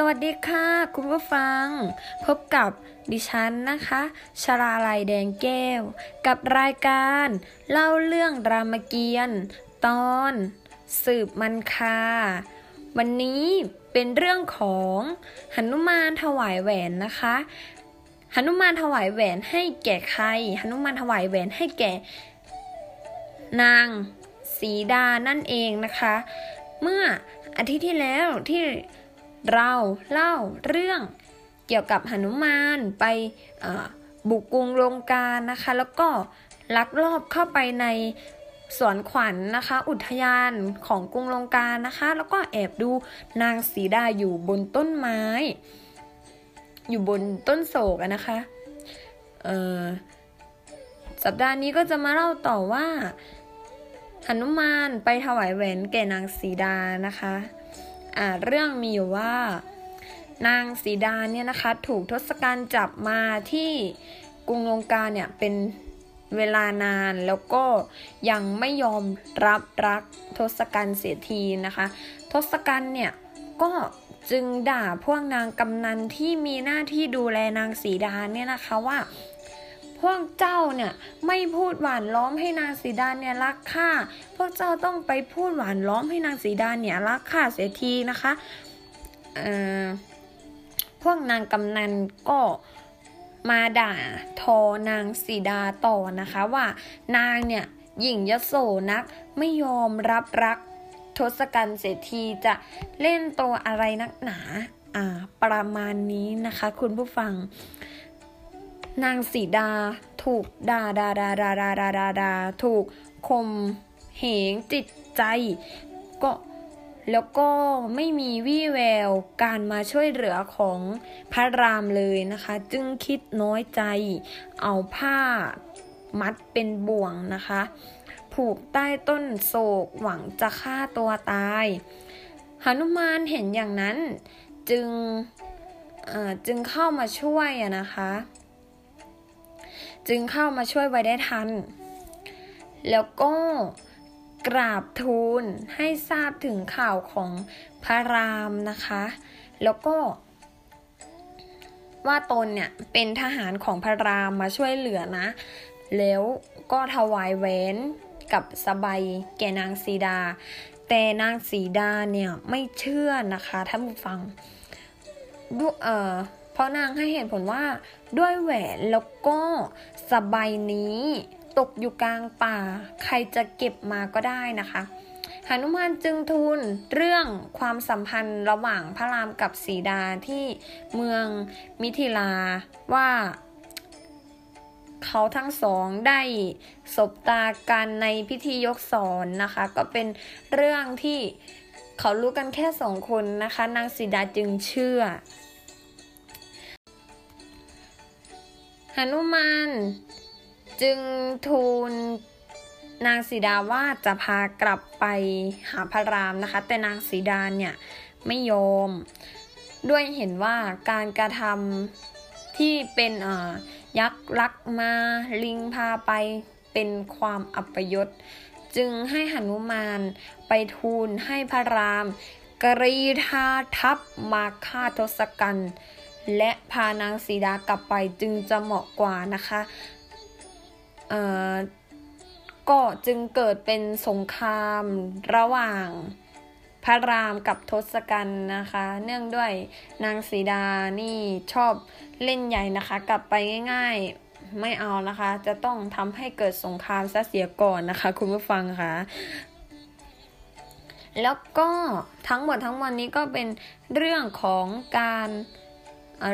สวัสดีค่ะ คุณผู้ฟัง พบกับดิฉันนะคะชลาลัยแดงแก้ว กับรายการ เล่าเรื่องรามเกียรติ์ตอน สืบมันคาวันนี้เป็นเรื่องของหนุมานถวายแหวนนะคะหนุมานถวายแหวนให้แก่ใครหนุมานถวายแหวนให้แก่ นางสีดานั่นเองนะคะ เมื่ออาทิตย์ที่แล้วที่ เราเล่าเรื่องเกี่ยวกับหนุมานไปบุกกรุงลงการนะคะ แล้วก็ลักลอบเข้าไปในสวนขวัญนนะคะ อุทยานของกรุงลงการนะคะ แล้วก็แอบดูนางสีดาอยู่บนต้นไม้ อยู่บนต้นโศกนะคะสัปดาห์นี้ก็จะมาเล่าต่อว่าหนุมานไปถวายแหวนแก่นางสีดานะคะ อ่าเรื่องมีอยู่ว่า นางสีดาเนี่ยนะคะถูกทศกัณฐ์จับมาที่กรุงลงกาเนี่ยเป็นเวลานานแล้วก็ยังไม่ยอมรับรักทศกัณฐ์เสียทีนะคะ ทศกัณฐ์เนี่ยก็จึงด่าพวกนางกำนันที่มีหน้าที่ดูแลนางสีดาเนี่ยนะคะว่า พวกเจ้าเนี่ยไม่พูดหวานล้อมให้นางสีดาเนี่ยรักข้าพวกเจ้าต้องไปพูดหวานล้อมให้นางสีดาเนี่ยรักข้าเสียทีนะคะเอ่อพวกนางกำนันก็มาด่าทอนางสีดาต่อนะคะว่านางเนี่ยหญิงยโสนักไม่ยอมรับรักทศกัณฐ์เสียทีจะเล่นตัวอะไรนักหนา อ่า ประมาณนี้นะคะ คุณผู้ฟัง นางสีดา ถูกด่าด่าด่าด่าด่าด่าด่าดาถูกคมเหงจิตใจ ก็แล้วก็ไม่มีวี่แววการมาช่วยเหลือของพระรามเลยนะคะ จึงคิดน้อยใจ เอาผ้ามัดเป็นบ่วงนะคะ ผูกใต้ต้นโศกหวังจะฆ่าตัวตายหนุมานเห็นอย่างนั้นจึงจึงเข้ามาช่วยนะคะ จึงเข้ามาช่วยไว้ได้ทัน แล้วก็กราบทูลให้ทราบถึงข่าวของพระรามนะคะ แล้วก็ ว่าตนเนี่ยเป็นทหารของพระรามมาช่วยเหลือนะ แล้วก็ถวายแหวนกับสบายแก่นางสีดา แต่นางสีดาเนี่ยไม่เชื่อนะคะท่านผู้ฟังดูเอ่อ เพราะนางให้เหตุผลว่าด้วยแหวนแล้วก็สบายนี้ตกอยู่กลางป่า ใครจะเก็บมาก็ได้นะคะหนุมานจึงทูลเรื่องความสัมพันธ์ระหว่างพระรามกับสีดาที่เมืองมิถิลาว่าเขาทั้งสองได้สบตากันในพิธียกสอนนะคะ ก็เป็นเรื่องที่เขารู้กันแค่สองคนนะคะ นางสีดาจึงเชื่อ หนุมานจึงทูลนางสีดาว่าจะพากลับไปหาพระรามนะคะ แต่นางสีดาเนี่ยไม่ยอม ด้วยเห็นว่าการกระทำที่เป็นยักษ์ลักมาลิงพาไปเป็นความอัปยศ จึงให้หนุมานไปทูลให้พระรามกรีธาทัพมาฆ่าทศกัณฐ์ และพานางสีดากลับไปจึงจะเหมาะกว่านะคะเอ่อก็จึงเกิดเป็นสงครามระหว่างพระรามกับทศกัณฐ์นะคะ เนื่องด้วยนางสีดานี่ชอบเล่นใหญ่นะคะ กลับไปง่าย ๆไม่เอานะคะ จะต้องทำให้เกิดสงครามซะเสียก่อนนะคะ คุณผู้ฟังคะแล้วก็ทั้งหมดทั้งมวลนี้ก็เป็นเรื่องของการ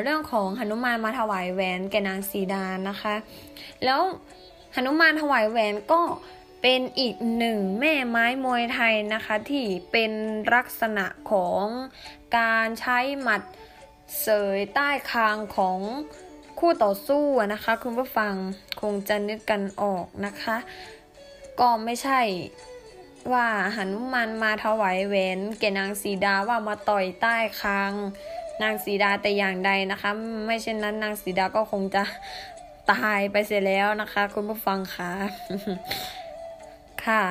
เรื่องของหนุมานมาถวายแหวนแก่นางสีดานะคะ แล้วหนุมานถวายแหวนก็เป็นอีกหนึ่งแม่ไม้มวยไทยนะคะที่เป็นลักษณะของการใช้หมัดเสยใต้คางของคู่ต่อสู้นะคะ คุณผู้ฟังคงจะนึกกันออกนะคะ ก็ไม่ใช่ ว่าหนุมานมาถวายแหวนแก่นางสีดาว่ามาต่อยใต้คางนางสีดาแต่อย่างใดนะคะ ไม่เช่นนั้นนางสีดาก็คงจะตายไปเสียแล้วนะคะ คุณผู้ฟังคะค่ะ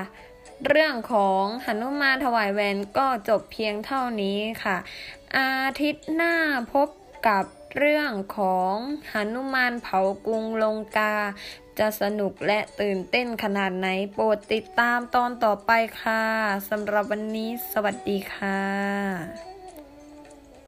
เรื่องของหนุมานถวายแหวนก็จบเพียงเท่านี้ค่ะ อาทิตย์หน้าพบกับ เรื่องของหนุมานเผากรุงลงกา จะสนุกและตื่นเต้นขนาดไหนโปรดติดตามตอนต่อไปค่ะสำหรับวันนี้สวัสดีค่ะ